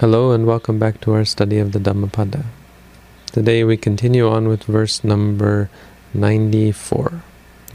Hello and welcome back to our study of the Dhammapada. Today we continue on with verse number 94,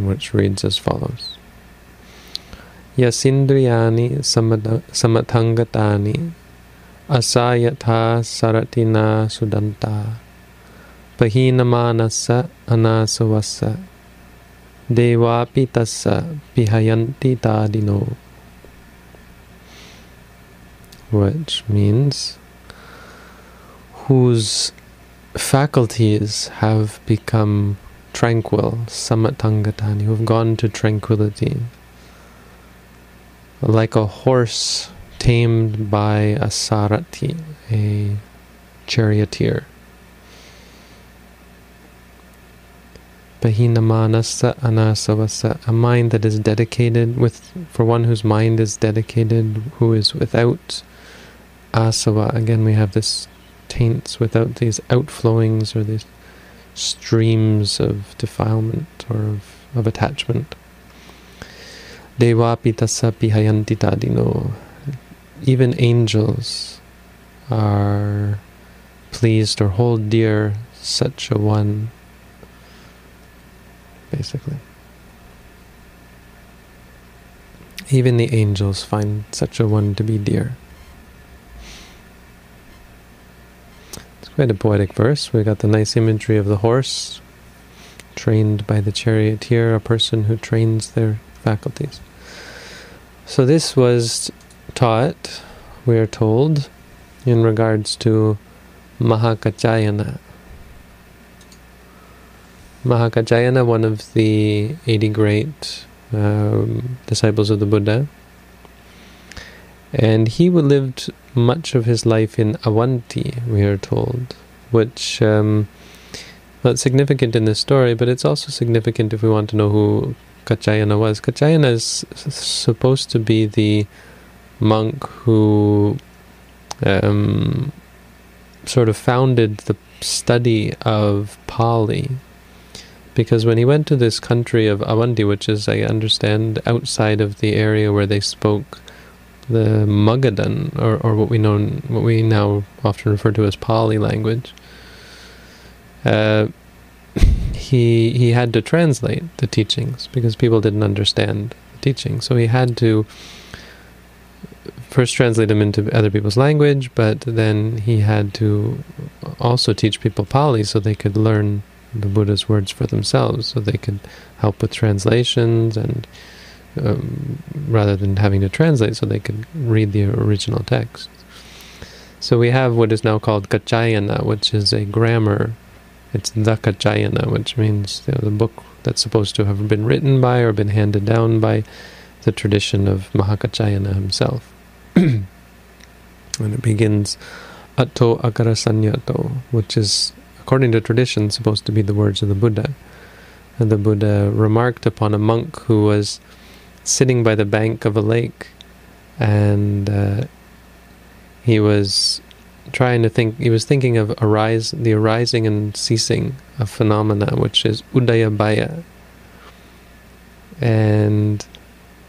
which reads as follows. Yasindriyani samathangatani asayatha saratina sudanta pahinamanasa anasavasa devapi tassa pihayanti tadino which means whose faculties have become tranquil, samatangatani, who have gone to tranquility, like a horse tamed by a sarati, a charioteer. Pahinamanasa anasavasa, a mind that is dedicated with, for one whose mind is dedicated, who is without asava. Again, we have this taints without these outflowings or these streams of defilement or of, of attachment. Devapi tassa pihayanti tadino. Even angels are pleased or hold dear such a one, basically. Even the angels find such a one to be dear. Quite a poetic verse. We got the nice imagery of the horse trained by the charioteer, a person who trains their faculties. So this was taught, we are told, in regards to Mahakachayana. Mahakachayana, one of the 80 great um, disciples of the Buddha, and he lived much of his life in Avanti, we are told, which um, not significant in this story, but it's also significant if we want to know who Kachayana was. Kachayana is supposed to be the monk who um, sort of founded the study of Pali. Because when he went to this country of Avanti, which is, I understand, outside of the area where they spoke the Magadhan, or, or what we know, what we now often refer to as Pali language, uh, he he had to translate the teachings because people didn't understand the teaching. So he had to first translate them into other people's language, but then he had to also teach people Pali so they could learn the Buddha's words for themselves, so they could help with translations and um, rather than having to translate so they could read the original text. So we have what is now called Kachayana, which is a grammar. It's the Kachayana, which means you know, the book that's supposed to have been written by or been handed down by the tradition of Mahakachayana himself. and it begins Atto Agara Sanyato, which is, according to tradition, supposed to be the words of the Buddha. And the Buddha remarked upon a monk who was sitting by the bank of a lake, and uh, he was trying to think. He was thinking of arise, the arising and ceasing of phenomena, which is udayabhaya. And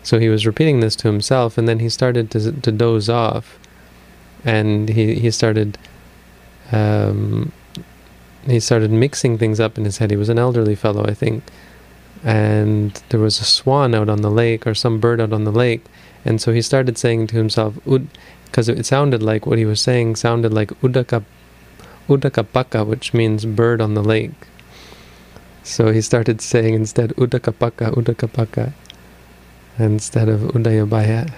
so he was repeating this to himself, and then he started to to doze off, and he he started. Um, he started mixing things up in his head. He was an elderly fellow, I think, and there was a swan out on the lake or some bird out on the lake. And so he started saying to himself Ud, because it sounded like what he was saying sounded like udaka udakapaka which means bird on the lake. So he started saying instead udakapaka udakapaka instead of udayabhaya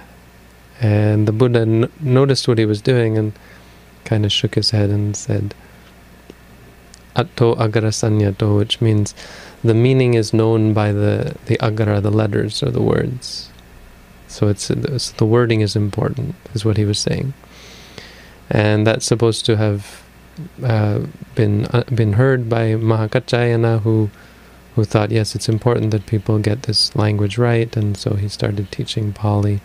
and the buddha n- noticed what he was doing and kind of shook his head and said atto agarasanyato which means the meaning is known by the the agara, the letters or the words. So it's, it's the wording is important, is what he was saying, and that's supposed to have uh, been uh, been heard by Mahakachayana, who who thought yes, it's important that people get this language right, and so he started teaching Pali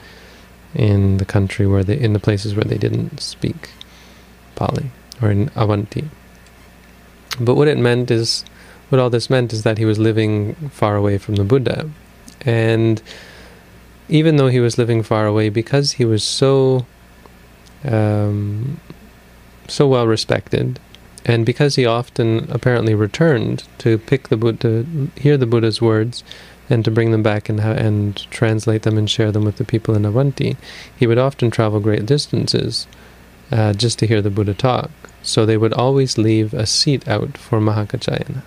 in the country where they in the places where they didn't speak Pali or in Avanti. But what it meant is what all this meant is that he was living far away from the Buddha. And even though he was living far away, because he was so um, so well respected, and because he often apparently returned to pick the Buddha, to hear the Buddha's words, and to bring them back and and translate them and share them with the people in Avanti, he would often travel great distances uh, just to hear the Buddha talk. So they would always leave a seat out for Mahakachayana.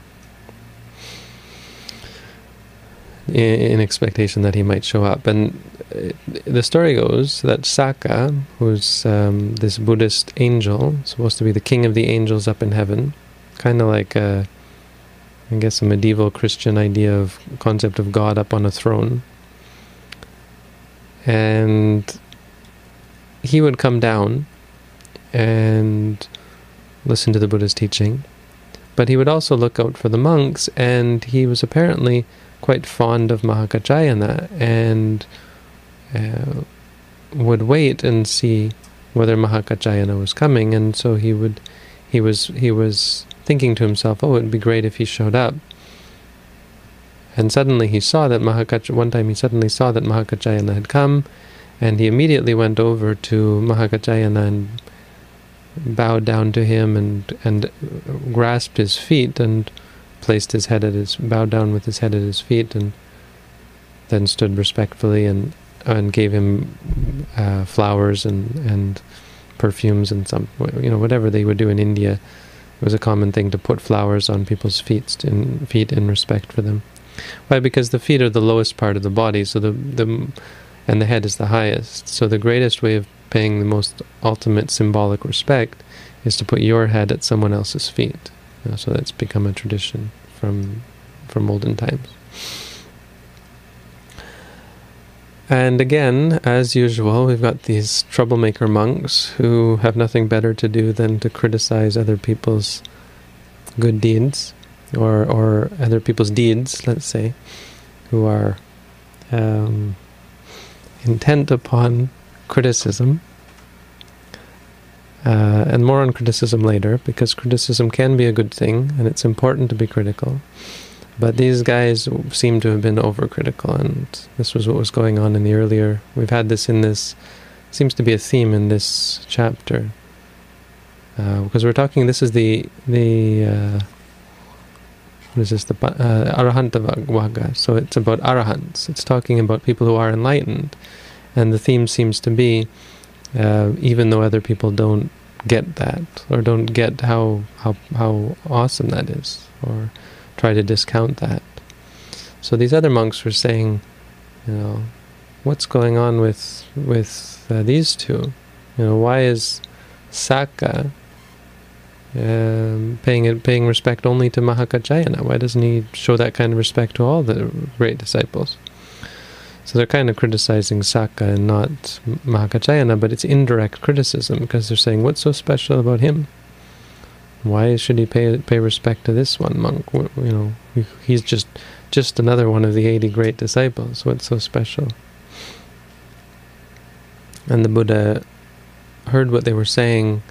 in, expectation that he might show up. And uh, the story goes that Saka, who's um, this Buddhist angel, supposed to be the king of the angels up in heaven, kind of like a, I guess a medieval Christian idea of concept of God up on a throne. And he would come down and listen to the Buddha's teaching, but he would also look out for the monks, and he was apparently quite fond of Mahakachayana and uh, would wait and see whether Mahakachayana was coming, and so he would he was he was thinking to himself, oh, it'd be great if he showed up. And suddenly he saw that Mahakach one time he suddenly saw that Mahakachayana had come, and he immediately went over to Mahakachayana and bowed down to him and and grasped his feet and placed his head at his bowed down with his head at his feet and then stood respectfully and and gave him uh, flowers and and perfumes and some you know whatever they would do in India. It was a common thing to put flowers on people's feet in feet in respect for them. Why? Because the feet are the lowest part of the body so the the and the head is the highest. So the greatest way of paying the most ultimate symbolic respect is to put your head at someone else's feet so that's become a tradition from from olden times. And again, as usual, we've got these troublemaker monks who have nothing better to do than to criticize other people's good deeds, or or other people's deeds, let's say, who are um, intent upon criticism uh, and more on criticism later, because criticism can be a good thing, and it's important to be critical. But these guys seem to have been overcritical, and this was what was going on in the earlier. We've had this in this, seems to be a theme in this chapter, uh, because we're talking. This is the the uh, what is this? The uh. So it's about arahants. It's talking about people who are enlightened, and the theme seems to be uh, even though other people don't get that or don't get how how how awesome that is or try to discount that. So these other monks were saying, you know, what's going on with with uh, these two? You know, why is Saka um, paying paying respect only to Mahakachayana? Why doesn't he show that kind of respect to all the great disciples? So they're kind of criticizing Saka and not Mahakachayana, but it's indirect criticism because they're saying, what's so special about him? Why should he pay pay respect to this one monk? You know, he's just just another one of the 80 great disciples. What's so special? And the Buddha heard what they were saying,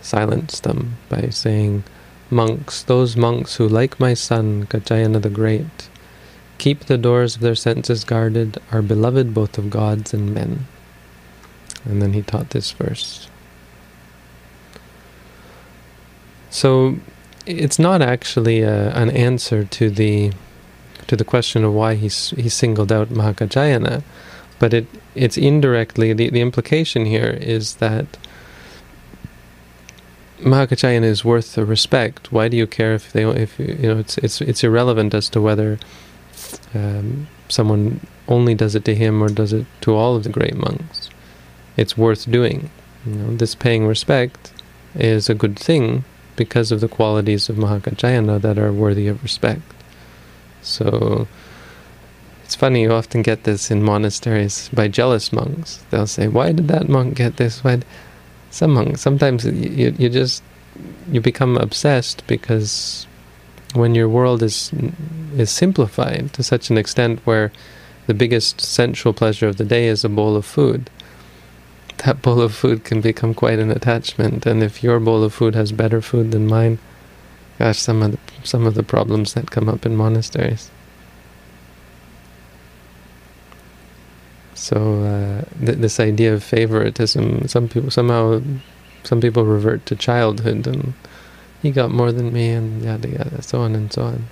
silenced them by saying, Monks, those monks who, like my son, Kachayana the Great, keep the doors of their senses guarded, are beloved both of gods and men. And then he taught this verse. So it's not actually a, an answer to the to the question of why he he singled out Mahakachayana, but it it's indirectly the, the implication here is that Mahakachayana is worth the respect. Why do you care if they if you know it's it's it's irrelevant as to whether um, someone only does it to him or does it to all of the great monks. It's worth doing. You know, this paying respect is a good thing because of the qualities of Mahakachayana that are worthy of respect. So it's funny, you often get this in monasteries by jealous monks. They'll say, Why did that monk get this? Why some monks sometimes you, you just you become obsessed because when your world is is simplified to such an extent where the biggest sensual pleasure of the day is a bowl of food, that bowl of food can become quite an attachment. And if your bowl of food has better food than mine, gosh, some of the, some of the problems that come up in monasteries. So uh, th- this idea of favoritism, some people somehow, some people revert to childhood, and he got more than me, and yada yada, so on and so on.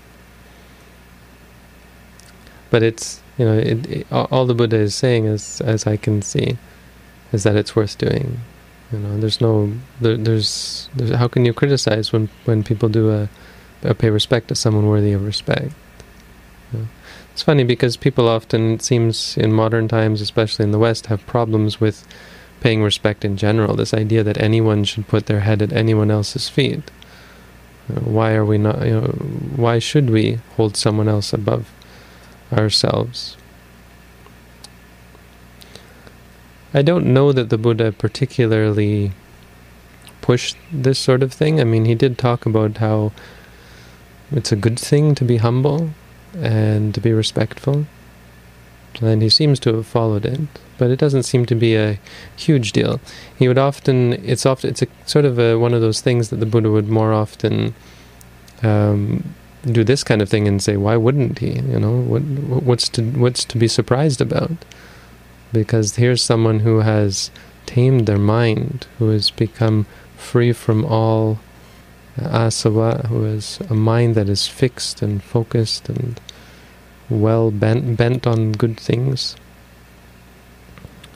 But it's you know, it, it, all the Buddha is saying, as as I can see, is that it's worth doing. You know, there's no there, there's, there's how can you criticize when when people do a, a pay respect to someone worthy of respect? You know? It's funny because people often, it seems in modern times, especially in the West, have problems with paying respect in general. This idea that anyone should put their head at anyone else's feet. Why are we not? You know, why should we hold someone else above ourselves? I don't know that the Buddha particularly pushed this sort of thing. I mean, he did talk about how it's a good thing to be humble and to be respectful. And he seems to have followed it, but it doesn't seem to be a huge deal. He would often, it's often, it's a sort of a, one of those things that the Buddha would more often um, do this kind of thing and say, why wouldn't he? You know, what, what's to what's to be surprised about? because here's someone who has tamed their mind, who has become free from all asava, who has a mind that is fixed and focused and well bent, bent on good things.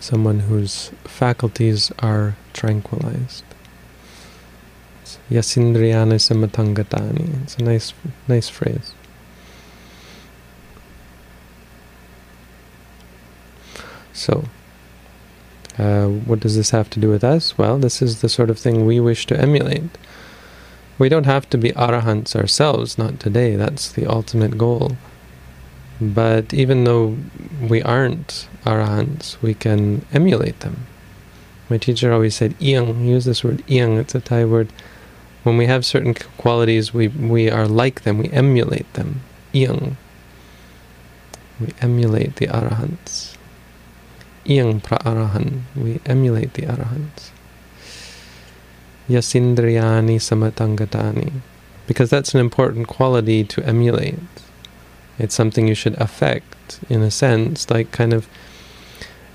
Someone whose faculties are tranquilized. Yasindriyana samatangatani. It's a nice, nice phrase. So, uh, what does this have to do with us? Well, this is the sort of thing we wish to emulate. We don't have to be arahants ourselves, not today. That's the ultimate goal. But even though we aren't arahants, we can emulate them. My teacher always said iyang, use this word iyang, it's a Thai word. When we have certain qualities, we, we are like them, we emulate them. Iyang. We emulate the arahants. Iyang pra arahan. We emulate the arahants. Yasindriyani samatangatani. Because that's an important quality to emulate. It's something you should affect, in a sense, like kind of.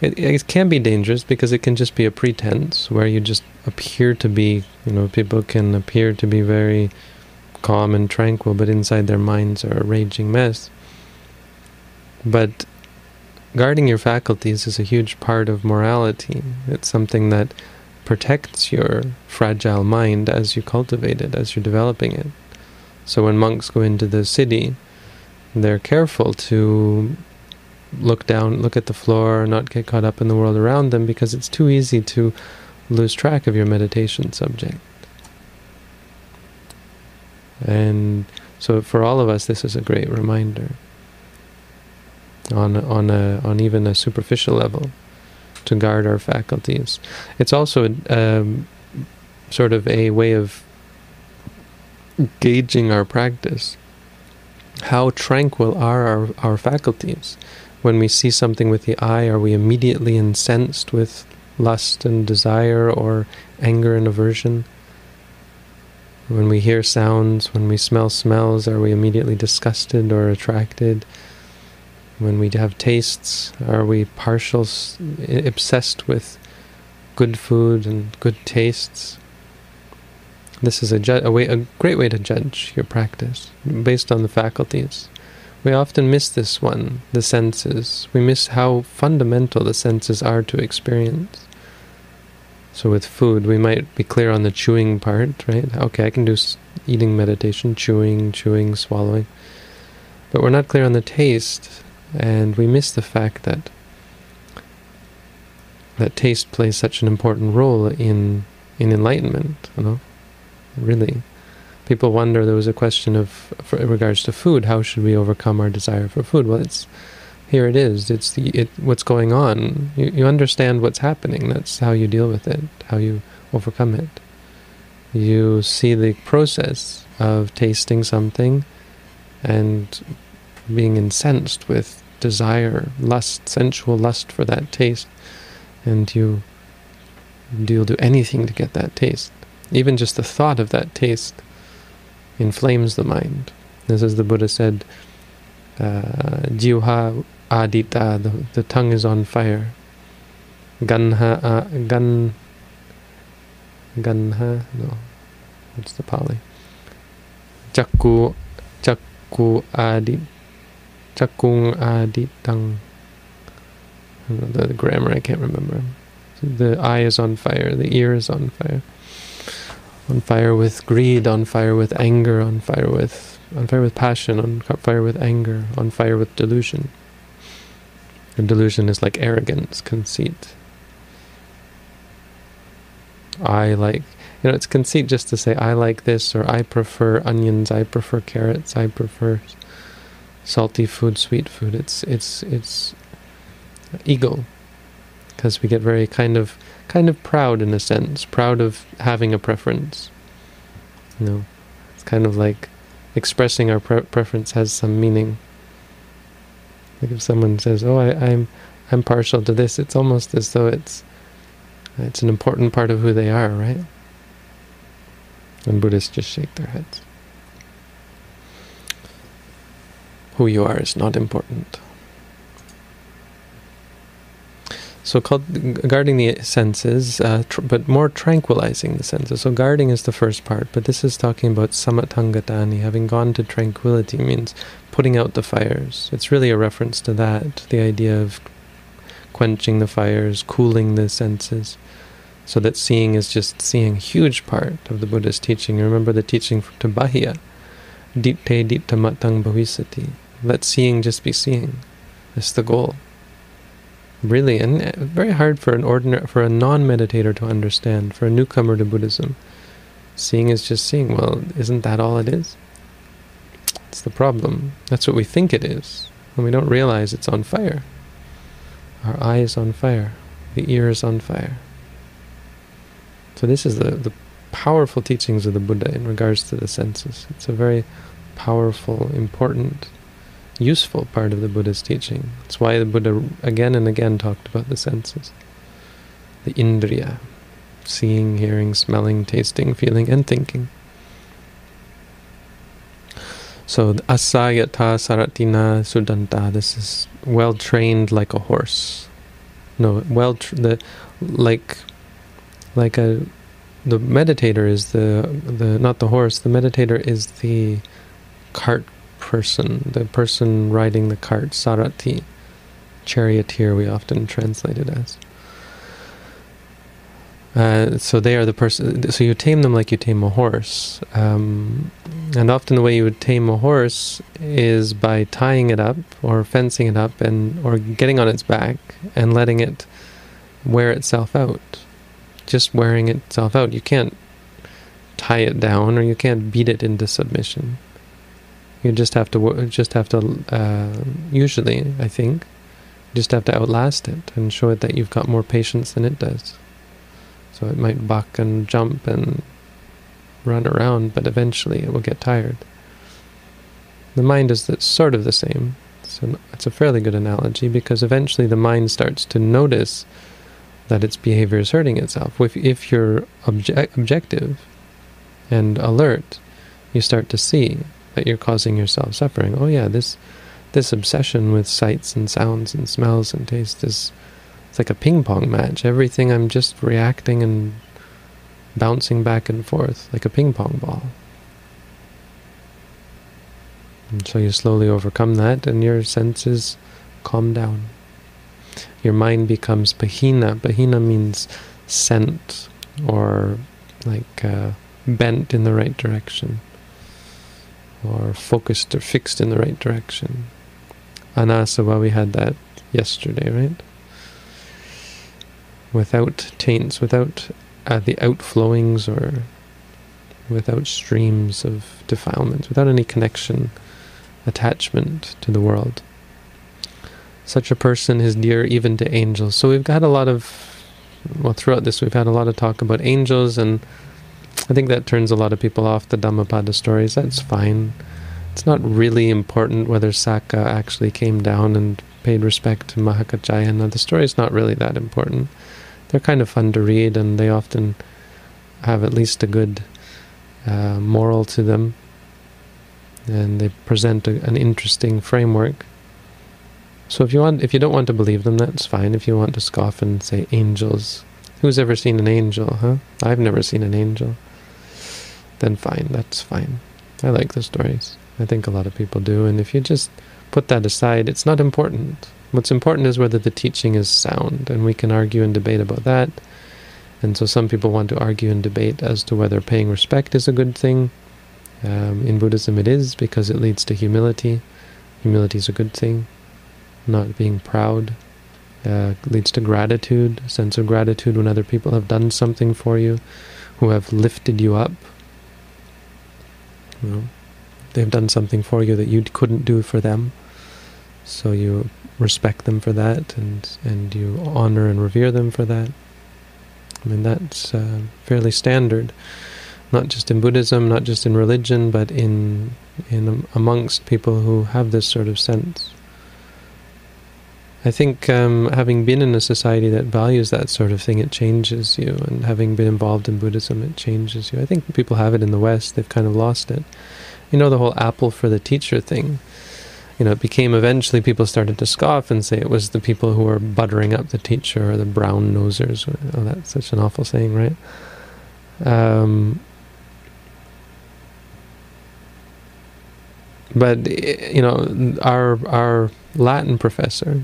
It, it can be dangerous because it can just be a pretense where you just appear to be, you know, people can appear to be very calm and tranquil, but inside their minds are a raging mess. But guarding your faculties is a huge part of morality. It's something that protects your fragile mind as you cultivate it, as you're developing it. So when monks go into the city, they're careful to look down, look at the floor, not get caught up in the world around them because it's too easy to lose track of your meditation subject. And so for all of us, this is a great reminder on on a on even a superficial level to guard our faculties. It's also um, sort of a way of gauging our practice. How tranquil are our, our faculties? When we see something with the eye, are we immediately incensed with lust and desire or anger and aversion? When we hear sounds, when we smell smells, are we immediately disgusted or attracted? When we have tastes, are we partial, obsessed with good food and good tastes? This is a, ju- a, way, a great way to judge your practice based on the faculties. We often miss this one, the senses. We miss how fundamental the senses are to experience. So with food, we might be clear on the chewing part, right? Okay, I can do eating meditation, chewing, chewing, swallowing. But we're not clear on the taste and we miss the fact that that taste plays such an important role in in enlightenment. You know, really, people wonder. There was a question of, for, in regards to food, how should we overcome our desire for food? Well, it's here. It is. It's the it. What's going on? You you understand what's happening. That's how you deal with it. How you overcome it. You see the process of tasting something, and being incensed with desire, lust, sensual lust for that taste, and you you'll do anything to get that taste. Even just the thought of that taste inflames the mind. This is the Buddha said, uh, adita, the, the tongue is on fire. Ganha, uh, gan, ganha, no, what's the Pali? Chakku, chakku adit, chakung aditang. The grammar I can't remember. The eye is on fire, the ear is on fire. On fire with greed, on fire with anger, on fire with on fire with passion, on fire with anger, on fire with delusion. And delusion is like arrogance, conceit. I like, you know, it's conceit just to say I like this or I prefer onions, I prefer carrots, I prefer salty food, sweet food. It's it's it's ego, because we get very kind of kind of proud in a sense, proud of having a preference. You know, it's kind of like expressing our pre preference has some meaning. Like if someone says, "Oh, I, I'm I'm partial to this," it's almost as though it's it's an important part of who they are, right? And Buddhists just shake their heads. Who you are is not important. So called guarding the senses, uh, but more tranquilizing the senses. So guarding is the first part, but this is talking about samathangatani, having gone to tranquility means putting out the fires. It's really a reference to that, the idea of quenching the fires, cooling the senses, so that seeing is just seeing a huge part of the Buddha's teaching. remember the teaching to Bahia, ditte ditta matang bhavisati. Let seeing just be seeing. That's the goal really, and uh, very hard for an ordinary, for a non-meditator to understand, for a newcomer to Buddhism. Seeing is just seeing. Well, isn't that all it is? It's the problem. That's what we think it is, and we don't realize it's on fire. Our eye is on fire. The ear is on fire. So this is the, the powerful teachings of the Buddha in regards to the senses. It's a very powerful, important useful part of the Buddha's teaching. That's why the Buddha again and again talked about the senses. The indriya, seeing, hearing, smelling, tasting, feeling, and thinking. So asayata saratina sudanta, this is well trained like a horse. No, well the like like a the meditator is the the not the horse, the meditator is the cart person, the person riding the cart, sarati, charioteer we often translate it as. Uh, so they are the person. So you tame them like you tame a horse, um, and often the way you would tame a horse is by tying it up or fencing it up, and or getting on its back and letting it wear itself out, just wearing itself out. You can't tie it down, or you can't beat it into submission. You just have to just have to uh, usually, I think, just have to outlast it and show it that you've got more patience than it does. So it might buck and jump and run around, but eventually it will get tired. The mind is sort of the same. So it's a fairly good analogy because eventually the mind starts to notice that its behavior is hurting itself. If, if you're obje objective and alert, you start to see that you're causing yourself suffering. Oh yeah, this this obsession with sights and sounds and smells and taste is it's like a ping pong match. Everything I'm just reacting and bouncing back and forth like a ping pong ball. And so you slowly overcome that and your senses calm down. Your mind becomes pahina. Pahina means sent or like uh, bent in the right direction or focused or fixed in the right direction. Anasava, we had that yesterday, right? Without taints, without uh, the outflowings or without streams of defilement, without any connection, attachment to the world. Such a person is dear even to angels. So we've got a lot of, well, throughout this, we've had a lot of talk about angels and I think that turns a lot of people off the Dhammapada stories. That's fine. It's not really important whether Saka actually came down and paid respect to Mahakachayana. The story's not really that important. They're kind of fun to read, and they often have at least a good uh, moral to them, and they present a, an interesting framework. So if you want, if you don't want to believe them, that's fine. If you want to scoff and say angels, who's ever seen an angel, huh? I've never seen an angel. Then fine, that's fine. I like the stories. I think a lot of people do. And if you just put that aside, it's not important. What's important is whether the teaching is sound, and we can argue and debate about that. And so some people want to argue and debate as to whether paying respect is a good thing. Um, in Buddhism it is, because it leads to humility. Humility is a good thing. Not being proud uh, leads to gratitude, a sense of gratitude when other people have done something for you, who have lifted you up. You know, they've done something for you that you couldn't do for them. So you respect them for that, and and you honor and revere them for that. I mean, that's uh, fairly standard, not just in Buddhism, not just in religion, but in in amongst people who have this sort of sense. I think um, having been in a society that values that sort of thing, it changes you. And having been involved in Buddhism, it changes you. I think people have it in the West; they've kind of lost it. You know, the whole apple for the teacher thing you know, it became eventually people started to scoff and say it was the people who were buttering up the teacher or the brown nosers. Oh, that's such an awful saying, right? Um, but you know, our our Latin professor,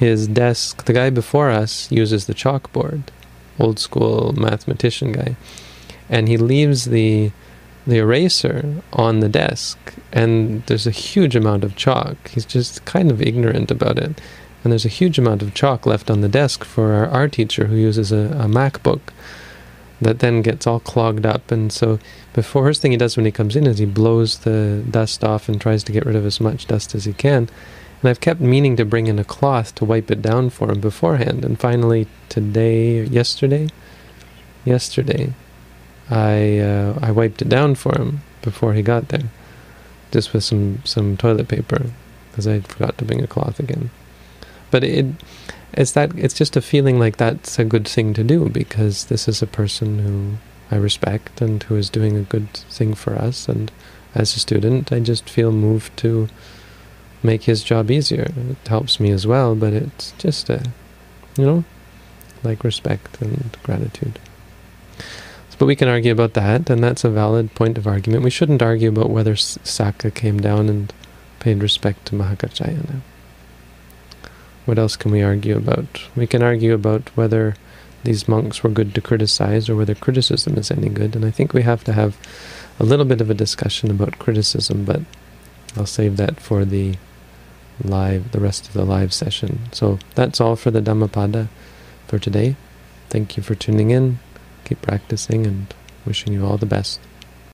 his desk, the guy before us uses the chalkboard, old school mathematician guy, and he leaves the the eraser on the desk, and there's a huge amount of chalk. He's just kind of ignorant about it. And there's a huge amount of chalk left on the desk for our art teacher who uses a, a MacBook that then gets all clogged up. And so, the first thing he does when he comes in is he blows the dust off and tries to get rid of as much dust as he can. And I've kept meaning to bring in a cloth to wipe it down for him beforehand. And finally, today, yesterday, yesterday, I uh, I wiped it down for him before he got there, just with some some toilet paper, because I forgot to bring a cloth again. But it it's that it's just a feeling like that's a good thing to do because this is a person who I respect and who is doing a good thing for us. And as a student, I just feel moved to make his job easier. It helps me as well, but it's just a you know like respect and gratitude. But we can argue about that, and that's a valid point of argument. We shouldn't argue about whether Saka came down and paid respect to Mahakaccayana. What else can we argue about? We can argue about whether these monks were good to criticize or whether criticism is any good, and I think we have to have a little bit of a discussion about criticism, but I'll save that for the live, the rest of the live session. So that's all for the Dhammapada for today. Thank you for tuning in keep practicing and wishing you all the best.